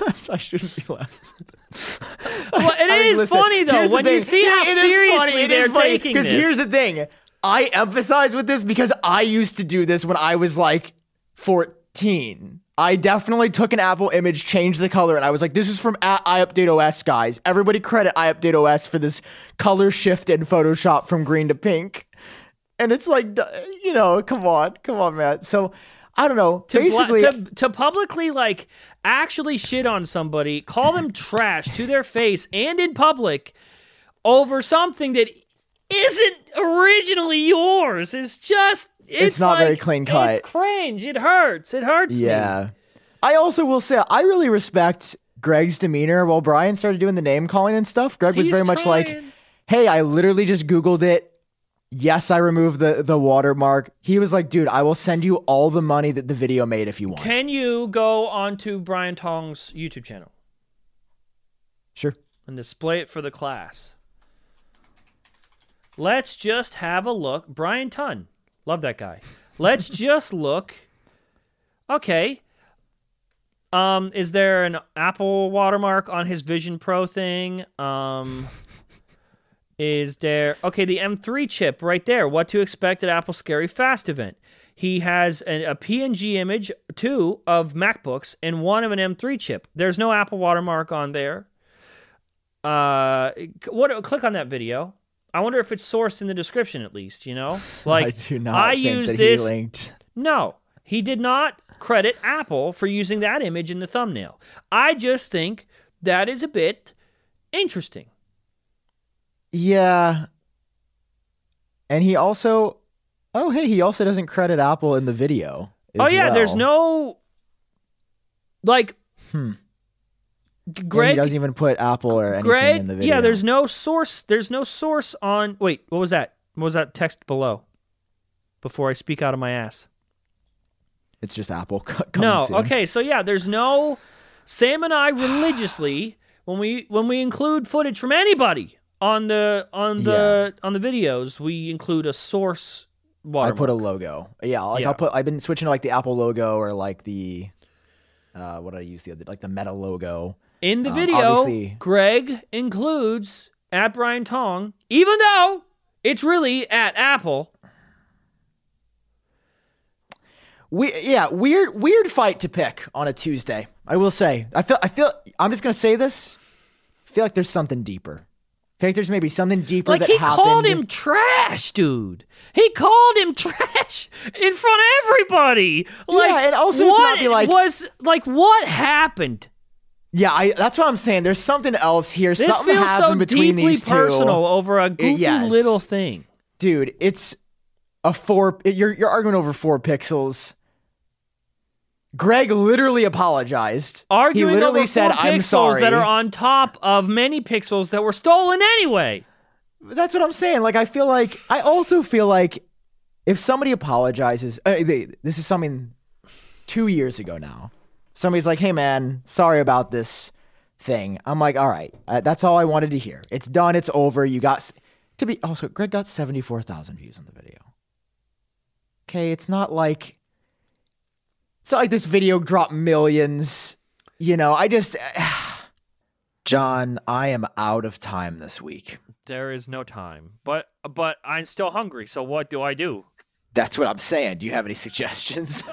on. I shouldn't be laughing. Well, it I mean, is listen, funny though the when you see how It is seriously funny, they're funny, taking this. Because here's the thing. I emphasize with this because I used to do this when I was like 14. I definitely took an Apple image, changed the color, and I was like, this is from at iUpdateOS, guys. Everybody credit iUpdateOS for this color shift in Photoshop from green to pink. And it's like, you know, come on, come on, man. So I don't know. to, Basically, to to publicly like actually shit on somebody, call them trash to their face and in public over something that isn't originally yours is just it's, not very clean cut. It's cringe. It hurts. It hurts me. Yeah. I also will say I really respect Greg's demeanor while Brian started doing the name calling and stuff. Greg was He's very much like, "Hey, I literally just googled it. Yes, I removed the the watermark." He was like, "Dude, I will send you all the money that the video made if you want." Can you go onto Brian Tong's YouTube channel sure. and display it for the class? Let's just have a look. Brian Tong. Love that guy. Let's just look. Okay. Um, is there an Apple watermark on his Vision Pro thing? Um, is there okay? The M3 chip right there. What to expect at Apple Scary Fast event? He has a, a PNG image two of MacBooks and one of an M3 chip. There's no Apple watermark on there. Uh, what? Click on that video. I wonder if it's sourced in the description at least. You know, like I do not I think use this. he. No, he did not credit Apple for using that image in the thumbnail. I just think that is a bit interesting. Yeah. And he also Oh, hey, he also doesn't credit Apple in the video. Oh yeah, there's no like Hmm. G- And he doesn't even put Apple or anything Greg in the video. Yeah, there's no source there's no source on Wait, what was that? What was that text below? Before I speak out of my ass. It's just Apple. coming No, soon. okay, so yeah, there's no Sam and I religiously when we when we include footage from anybody on the on the on the videos, we include a source I put a logo. Yeah, like Yeah. I'll put. I've been switching to like the Apple logo or like the, uh, what did I use the other like the Meta logo. In the Um, video, obviously- Greg includes at Brian Tong, even though it's really at Apple. We yeah, weird weird fight to pick on a Tuesday. I will say. I feel I feel I'm just gonna say this. I feel like there's something deeper. I feel like there's maybe something deeper Like that he happened. called him trash, dude. He called him trash in front of everybody. Like, Yeah, and also to not be like- was like what happened? Yeah, I, that's what I'm saying. There's something else here. This something feels so happened between deeply these two. personal over a goofy yes. little thing. dude. It's a four. You're you're arguing over four pixels. Greg literally apologized. Arguing he literally over said, "I'm sorry." that are on top of many pixels that were stolen anyway. That's what I'm saying. Like, I feel like I also feel like if somebody apologizes, uh, they, this is something two years ago now. Somebody's like, "Hey, man, sorry about this thing." I'm like, "All right, uh, that's all I wanted to hear. It's done. It's over. You got to be." Also, Greg got seventy four thousand views on the video. Okay, it's not like it's not like this video dropped millions. You know, I just. John, I am out of time this week. There is no time, but but I'm still hungry. So what do I do? That's what I'm saying. Do you have any suggestions?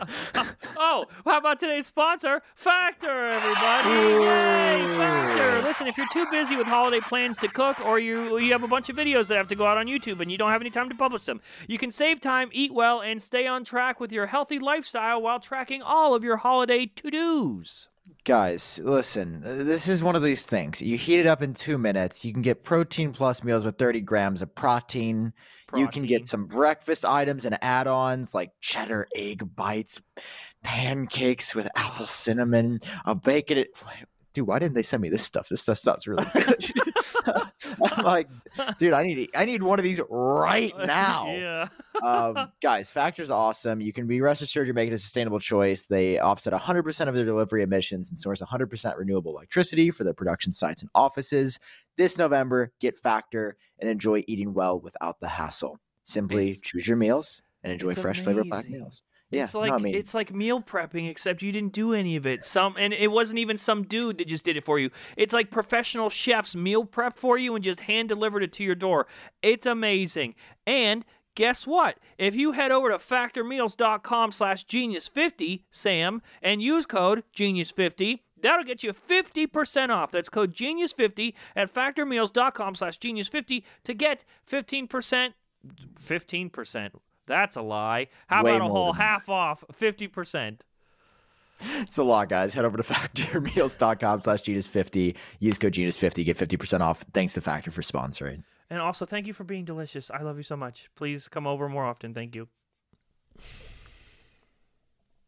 Oh, how about today's sponsor, Factor, everybody? Yay, Factor. Listen, if you're too busy with holiday plans to cook or you you have a bunch of videos that have to go out on YouTube and you don't have any time to publish them, you can save time, eat well, and stay on track with your healthy lifestyle while tracking all of your holiday to-dos. Guys, listen. This is one of these things. You heat it up in two minutes. You can get protein plus meals with 30 grams of protein. You can get some breakfast items and add ons like cheddar egg bites, pancakes with apple cinnamon, a bacon. It, dude, why didn't they send me this stuff? This stuff sounds really good. I'm like, dude, I need I need one of these right now. yeah. um, guys, Factor's awesome. You can be rest assured you're making a sustainable choice. They offset 100% of their delivery emissions and source 100% renewable electricity for their production sites and offices. This November, get Factor and enjoy eating well without the hassle. Simply It's- choose your meals and enjoy fresh flavored black meals. Yeah, it's like no, I mean, it's like meal prepping, except you didn't do any of it. Some and it wasn't even some dude that just did it for you. It's like professional chefs meal prep for you and just hand delivered it to your door. It's amazing. And guess what? If you head over to factormeals.com slash genius50, Sam, and use code genius50, that'll get you 50% off. That's code genius50 at factormeals.com slash genius50 to get 15% 15%. That's a lie. How Way about a whole that. half off 50%? it's a lot, guys. Head over to factormeals.com slash genius50. Use code genius50. Get 50% off. Thanks to Factor for sponsoring. And also, thank you for being delicious. I love you so much. Please come over more often. Thank you.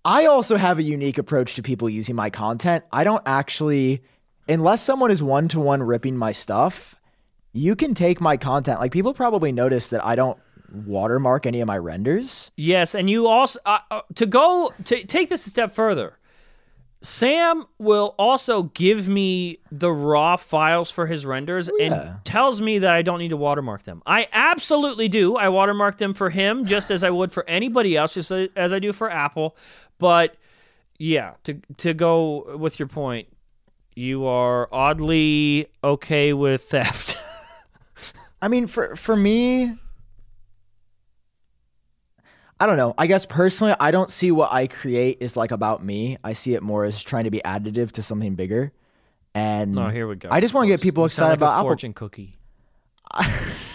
I also have a unique approach to people using my content. I don't actually, unless someone is one to one ripping my stuff, you can take my content. Like people probably notice that I don't watermark any of my renders. Yes, and you also uh, uh, to go to take this a step further. Sam will also give me the raw files for his renders yeah. and tells me that I don't need to watermark them. I absolutely do. I watermark them for him just as I would for anybody else, just as I do for Apple. But yeah, to to go with your point, you are oddly okay with theft. I mean, for for me, I don't know. I guess personally, I don't see what I create is like about me. I see it more as trying to be additive to something bigger. And oh, here we go. I just want to get people excited like a about Apple. fortune cookie.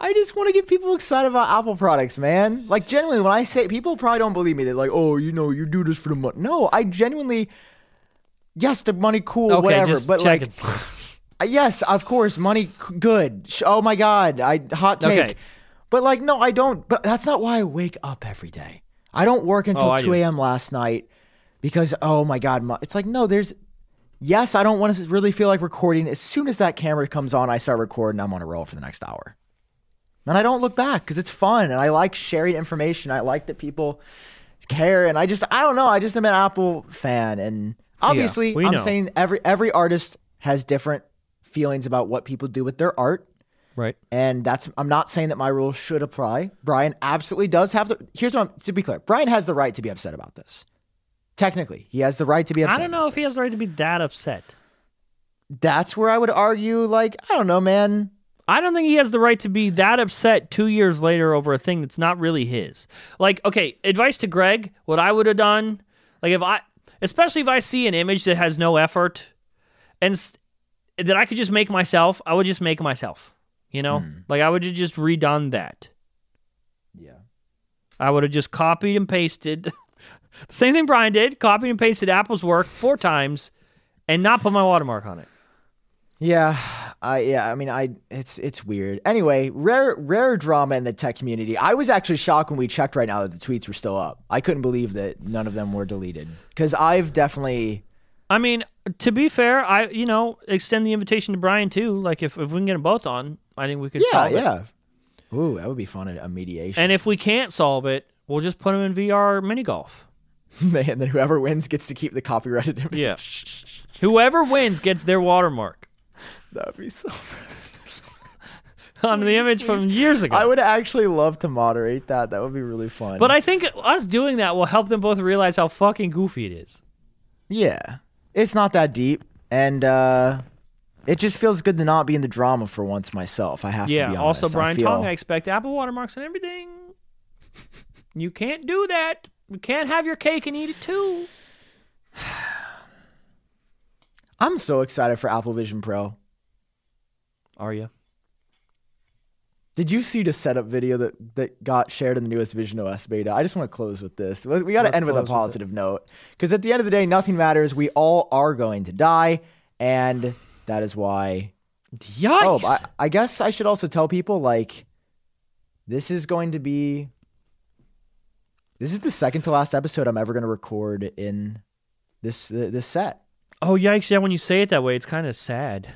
I just want to get people excited about Apple products, man. Like genuinely, when I say people probably don't believe me. They're like, "Oh, you know, you do this for the money." No, I genuinely. Yes, the money cool, Okay, whatever. but like, checking. Uh, Yes, of course, money good. Oh my god, I hot take. Okay. But like no, I don't but that's not why I wake up every day. I don't work until Oh, 2 a.m. last night because oh my god, mo- it's like no, there's yes, I don't want to really feel like recording. As soon as that camera comes on, I start recording, I'm on a roll for the next hour. And I don't look back because it's fun and I like sharing information. I like that people care and I just I don't know, I just am an Apple fan and obviously we I'm know. saying every every artist has different feelings about what people do with their art right. and that's I'm not saying that my rules should apply. Brian absolutely does have the here's what I'm to be clear. Brian has the right to be upset about this. Technically, he has the right to be upset. I don't know if he has the right to be that upset. That's where I would argue like I don't know, man. I don't think he has the right to be that upset two years later over a thing that's not really his. Like, okay, advice to Greg, what I would have done, like if I, especially if I see an image that has no effort and s- that I could just make myself, I would just make myself. You know, mm-hmm. like I would have just redone that. Yeah. I would have just copied and pasted. Same thing Brian did, copied and pasted Apple's work four times and not put my watermark on it. Yeah, I yeah, I mean I it's it's weird. Anyway, rare rare drama in the tech community. I was actually shocked when we checked right now that the tweets were still up. I couldn't believe that none of them were deleted cuz I've definitely I mean, to be fair, I you know extend the invitation to Brian too. Like if, if we can get them both on, I think we could Yeah, solve it. yeah. Ooh, that would be fun a mediation. And if we can't solve it, we'll just put them in VR mini golf. and then whoever wins gets to keep the copyrighted image. Yeah. Whoever wins gets their watermark That would be so on the image from years ago. I would actually love to moderate that. That would be really fun. but I think us doing that will help them both realize how fucking goofy it is. yeah, it's not that deep, and uh, it just feels good to not be in the drama for once myself. I have to be Yeah. honest. Also, I Brian feel- Tong, I expect Apple watermarks and everything. you can't do that. You can't have your cake and eat it too. I'm so excited for Apple Vision Pro. Are you? Did you see the setup video that, that got shared in the newest Vision OS beta? I just want to close with this. We got to end with a close with positive note because at the end of the day, nothing matters. We all are going to die, and that is why. Yikes! Oh, I, I guess I should also tell people like this is going to be. This is the second to last episode I'm ever going to record in this this set. oh, yikes! Yeah, when you say it that way, it's kind of sad.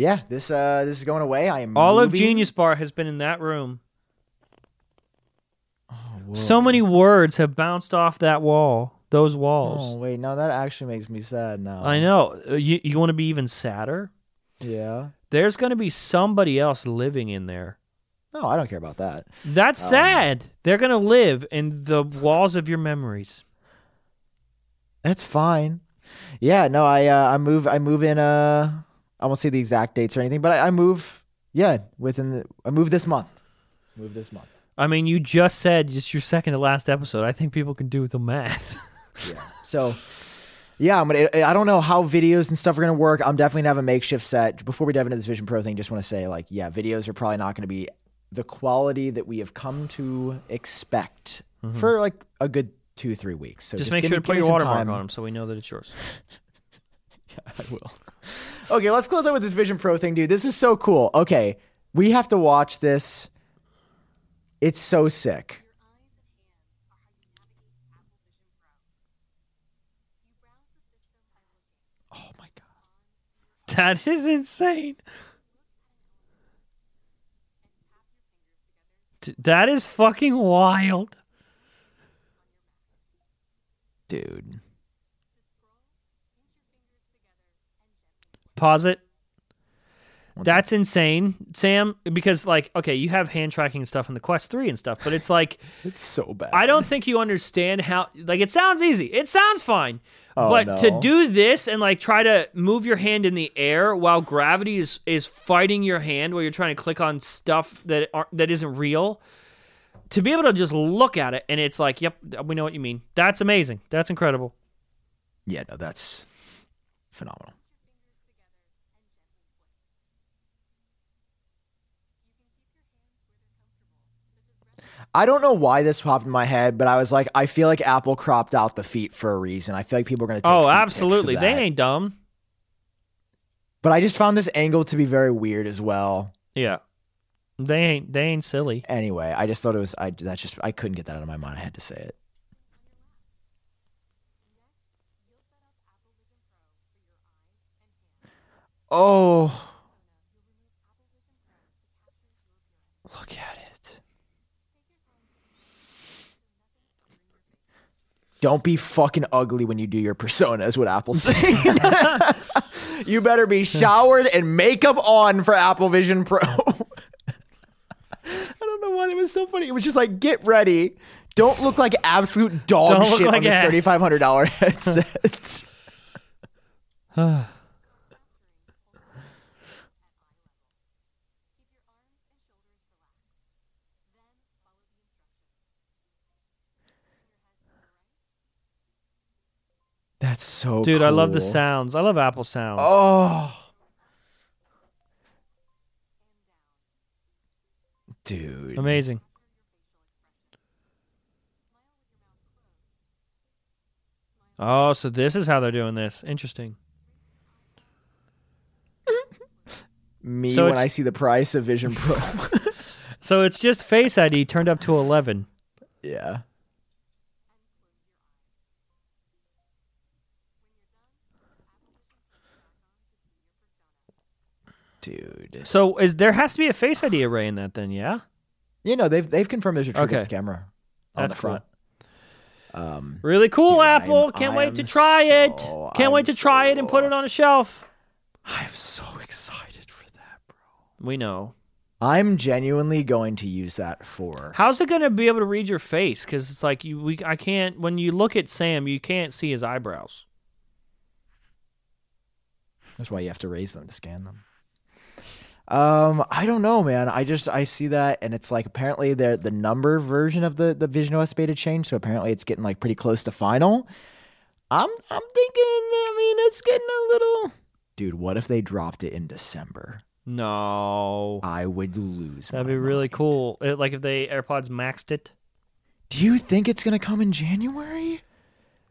Yeah, this uh this is going away. I am All of Genius Bar has been in that room. Whoa. So many words have bounced off that wall, those walls. Oh wait, no, that actually makes me sad now. I know. Uh, You, you want to be even sadder? Yeah. There's going to be somebody else living in there. No, I don't care about that. That's Um, sad. They're going to live in the walls of your memories. That's fine. Yeah, no, I uh, I move I move in uh I won't say the exact dates or anything, but I, I move yeah within the I move this month. Move this month. I mean, you just said it's your second to last episode. I think people can do the math. Yeah. So yeah, I'm gonna. I don't know how videos and stuff are gonna work. I'm definitely gonna have a makeshift set. Before we dive into this Vision Pro thing, just want to say like yeah, videos are probably not gonna be the quality that we have come to expect for like a good two three weeks. So Mm-hmm. just, just, make sure me- to put your watermark time. on them so we know that it's yours. I will. Okay, let's close out with this Vision Pro thing, dude. This is so cool. Okay, we have to watch this. It's so sick. Oh my god. That is insane. That is fucking wild. That's insane, Sam. Because like, okay, you have hand tracking and stuff in the Quest Three and stuff, but it's like It's so bad. I don't think you understand how. Like, it sounds easy. It sounds fine. Oh, but to do this and like try to move your hand in the air while gravity is is fighting your hand while you're trying to click on stuff that aren't, that isn't real, to be able to just look at it and it's like, yep, we know what you mean. That's amazing. That's incredible. Yeah, no, that's phenomenal. I don't know why this popped in my head, but I was like, I feel like Apple cropped out the feet for a reason. I feel like people are going to take Oh, absolutely. They ain't dumb. But I just found this angle to be very weird as well. Yeah. They ain't they ain't silly. Anyway, I just thought it was I that's just I couldn't get that out of my mind. I had to say it. Oh. Look at Don't be fucking ugly when you do your persona, is what Apple's saying. you better be showered and makeup on for Apple Vision Pro. I don't know why that was so funny. It was just like, get ready. Don't look like absolute dog Don't look shit like on this ass. thirty five hundred dollar headset. That's so Dude, I love the sounds. I love Apple sounds. Oh. Dude. Amazing. Oh, so this is how they're doing this. Interesting. Me So when I see the price of Vision Pro. So it's just Face ID turned up to 11. yeah. Dude. So is there has to be a Face ID array in that then, yeah? You know, they've they've confirmed there's a true Okay. camera on That's the front. Um Really cool, Dude, Apple. I'm- Can't I wait to try it. Can't I'm wait to try it and put it on a shelf. I'm so excited for that, bro. We know. I'm genuinely going to use that for How's it going to be able to read your face? Because it's like you, we, I can't. When you look at Sam, you can't see his eyebrows. That's why you have to raise them to scan them. Um, I don't know, man. I just I see that, and it's like apparently the the number version of the the Vision OS beta changed, so apparently it's getting like pretty close to final. I'm I'm thinking. I mean, it's getting a little. Dude, what if they dropped it in December? No, I would lose. that'd be really cool. It- like if they AirPods maxed it. Do you think it's gonna come in January?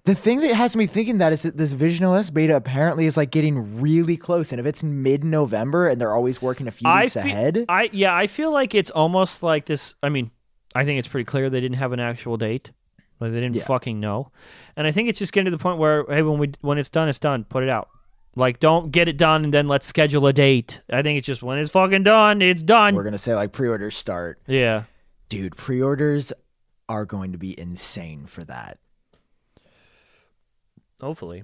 The thing that has me thinking that is that this Vision OS beta apparently is like getting really close, and if it's mid November and they're always working a few I weeks fe- ahead, I yeah, I feel like it's almost like this. I mean, I think it's pretty clear they didn't have an actual date. Like they didn't Yeah. fucking know, and I think it's just getting to the point where hey, when we when it's done, it's done. Put it out. Like don't get it done and then let's schedule a date. I think it's just when it's fucking done, it's done. we're gonna say like pre-orders start. yeah. Dude, pre-orders are going to be insane for that. Hopefully.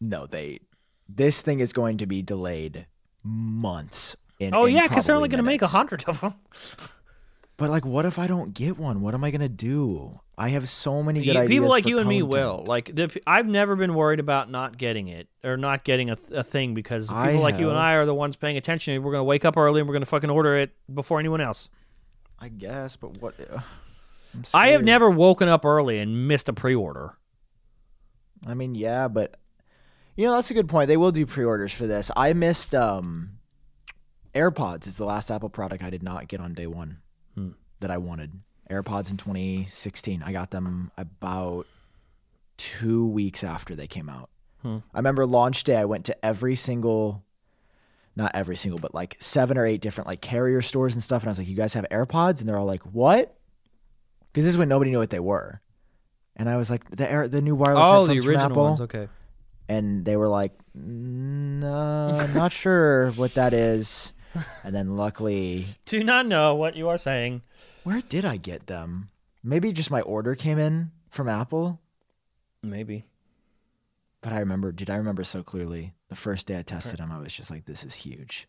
No, they this thing is going to be delayed months. In, Oh in yeah, because they're only going to make a hundred of them. But like, what if I don't get one? What am I gonna do? I have so many good You- ideas. People like you and me will. Like the, I've never been worried about not getting it or not getting a, a thing because people I like you and. I are the ones paying attention. We're going to wake up early and we're going to fucking order it before anyone else. I guess, but what? Uh, I'm have never woken up early and missed a pre-order. I mean, yeah, but you know that's a good point. They will do pre-orders for this. I missed um AirPods. Is the last Apple product I did not get on day one Hmm. that I wanted. AirPods in 2016. I got them about two weeks after they came out. Hmm. I remember launch day. I went to every single, not every single, but like seven or eight different like carrier stores and stuff. And I was like, "You guys have AirPods?" And they're all like, "What?" Because this is when nobody knew what they were. And I was like, "The air, the new wireless Oh, headphones the from original Apple." ones. Okay. and they were like, "No, I'm not sure what that is." And then luckily, Do not know what you are saying. where did I get them? Maybe just my order came in from Apple, Maybe. but I remember, dude, I remember so clearly The first day I tested them, I was just like, "This is huge.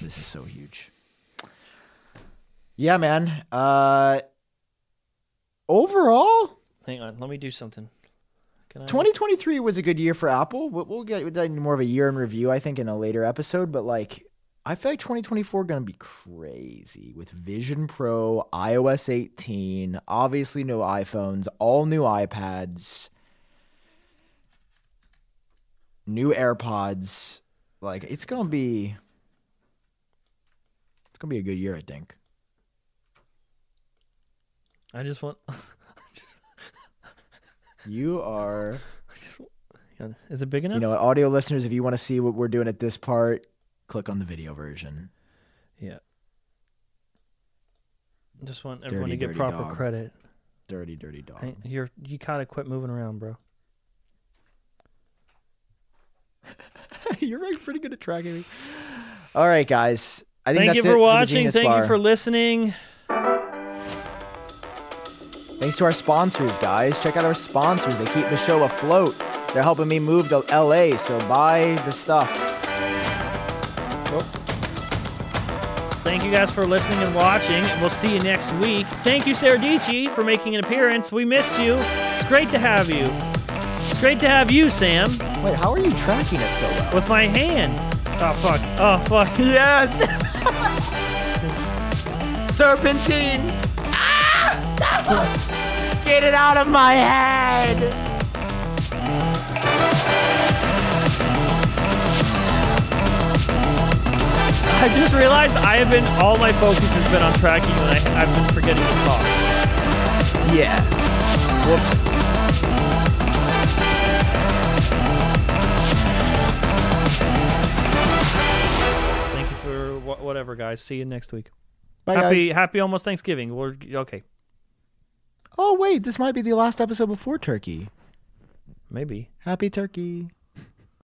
This is so huge." Yeah, man. Uh, overall, Hang on, let me do something. Can I? 2023 was a good year for Apple. We'll, get more of a year in review, I think, in a later episode. But like, I feel like 2024 going to be crazy with Vision Pro, iOS 18, obviously no iPhones, all new iPads, new AirPods. Like, it's going to be. It's going to be a good year, I think. I just want. You are. Is it big enough? You know, audio listeners, if you want to see what we're doing at this part, click on the video version. Yeah. Just want everyone Dirty, to get proper dog. credit. Dirty, dirty dog. Hey, you're you gotta quit moving around, bro. You're pretty good at tracking me. All right, guys. I think Thank you for watching. Thank Bar. you for listening. Thanks to our sponsors, guys. Check out our sponsors. They keep the show afloat. They're helping me move to LA, so buy the stuff. Thank you guys for listening and watching. and We'll see you next week. Thank you, Saradici, for making an appearance. We missed you. It's great to have you. It's great to have you, Sam, Wait, how are you tracking it so well? with my hand. Oh fuck. Oh fuck. Yes! Serpentine! Stop! Get it out of my head! I just realized I have been all my focus has been on tracking and I, I've been forgetting to talk. Yeah. Whoops. Thank you for wh- whatever, guys. See you next week. Bye, happy guys. happy almost Thanksgiving. We're okay. Oh, wait, this might be the last episode before Turkey. Maybe. Happy Turkey.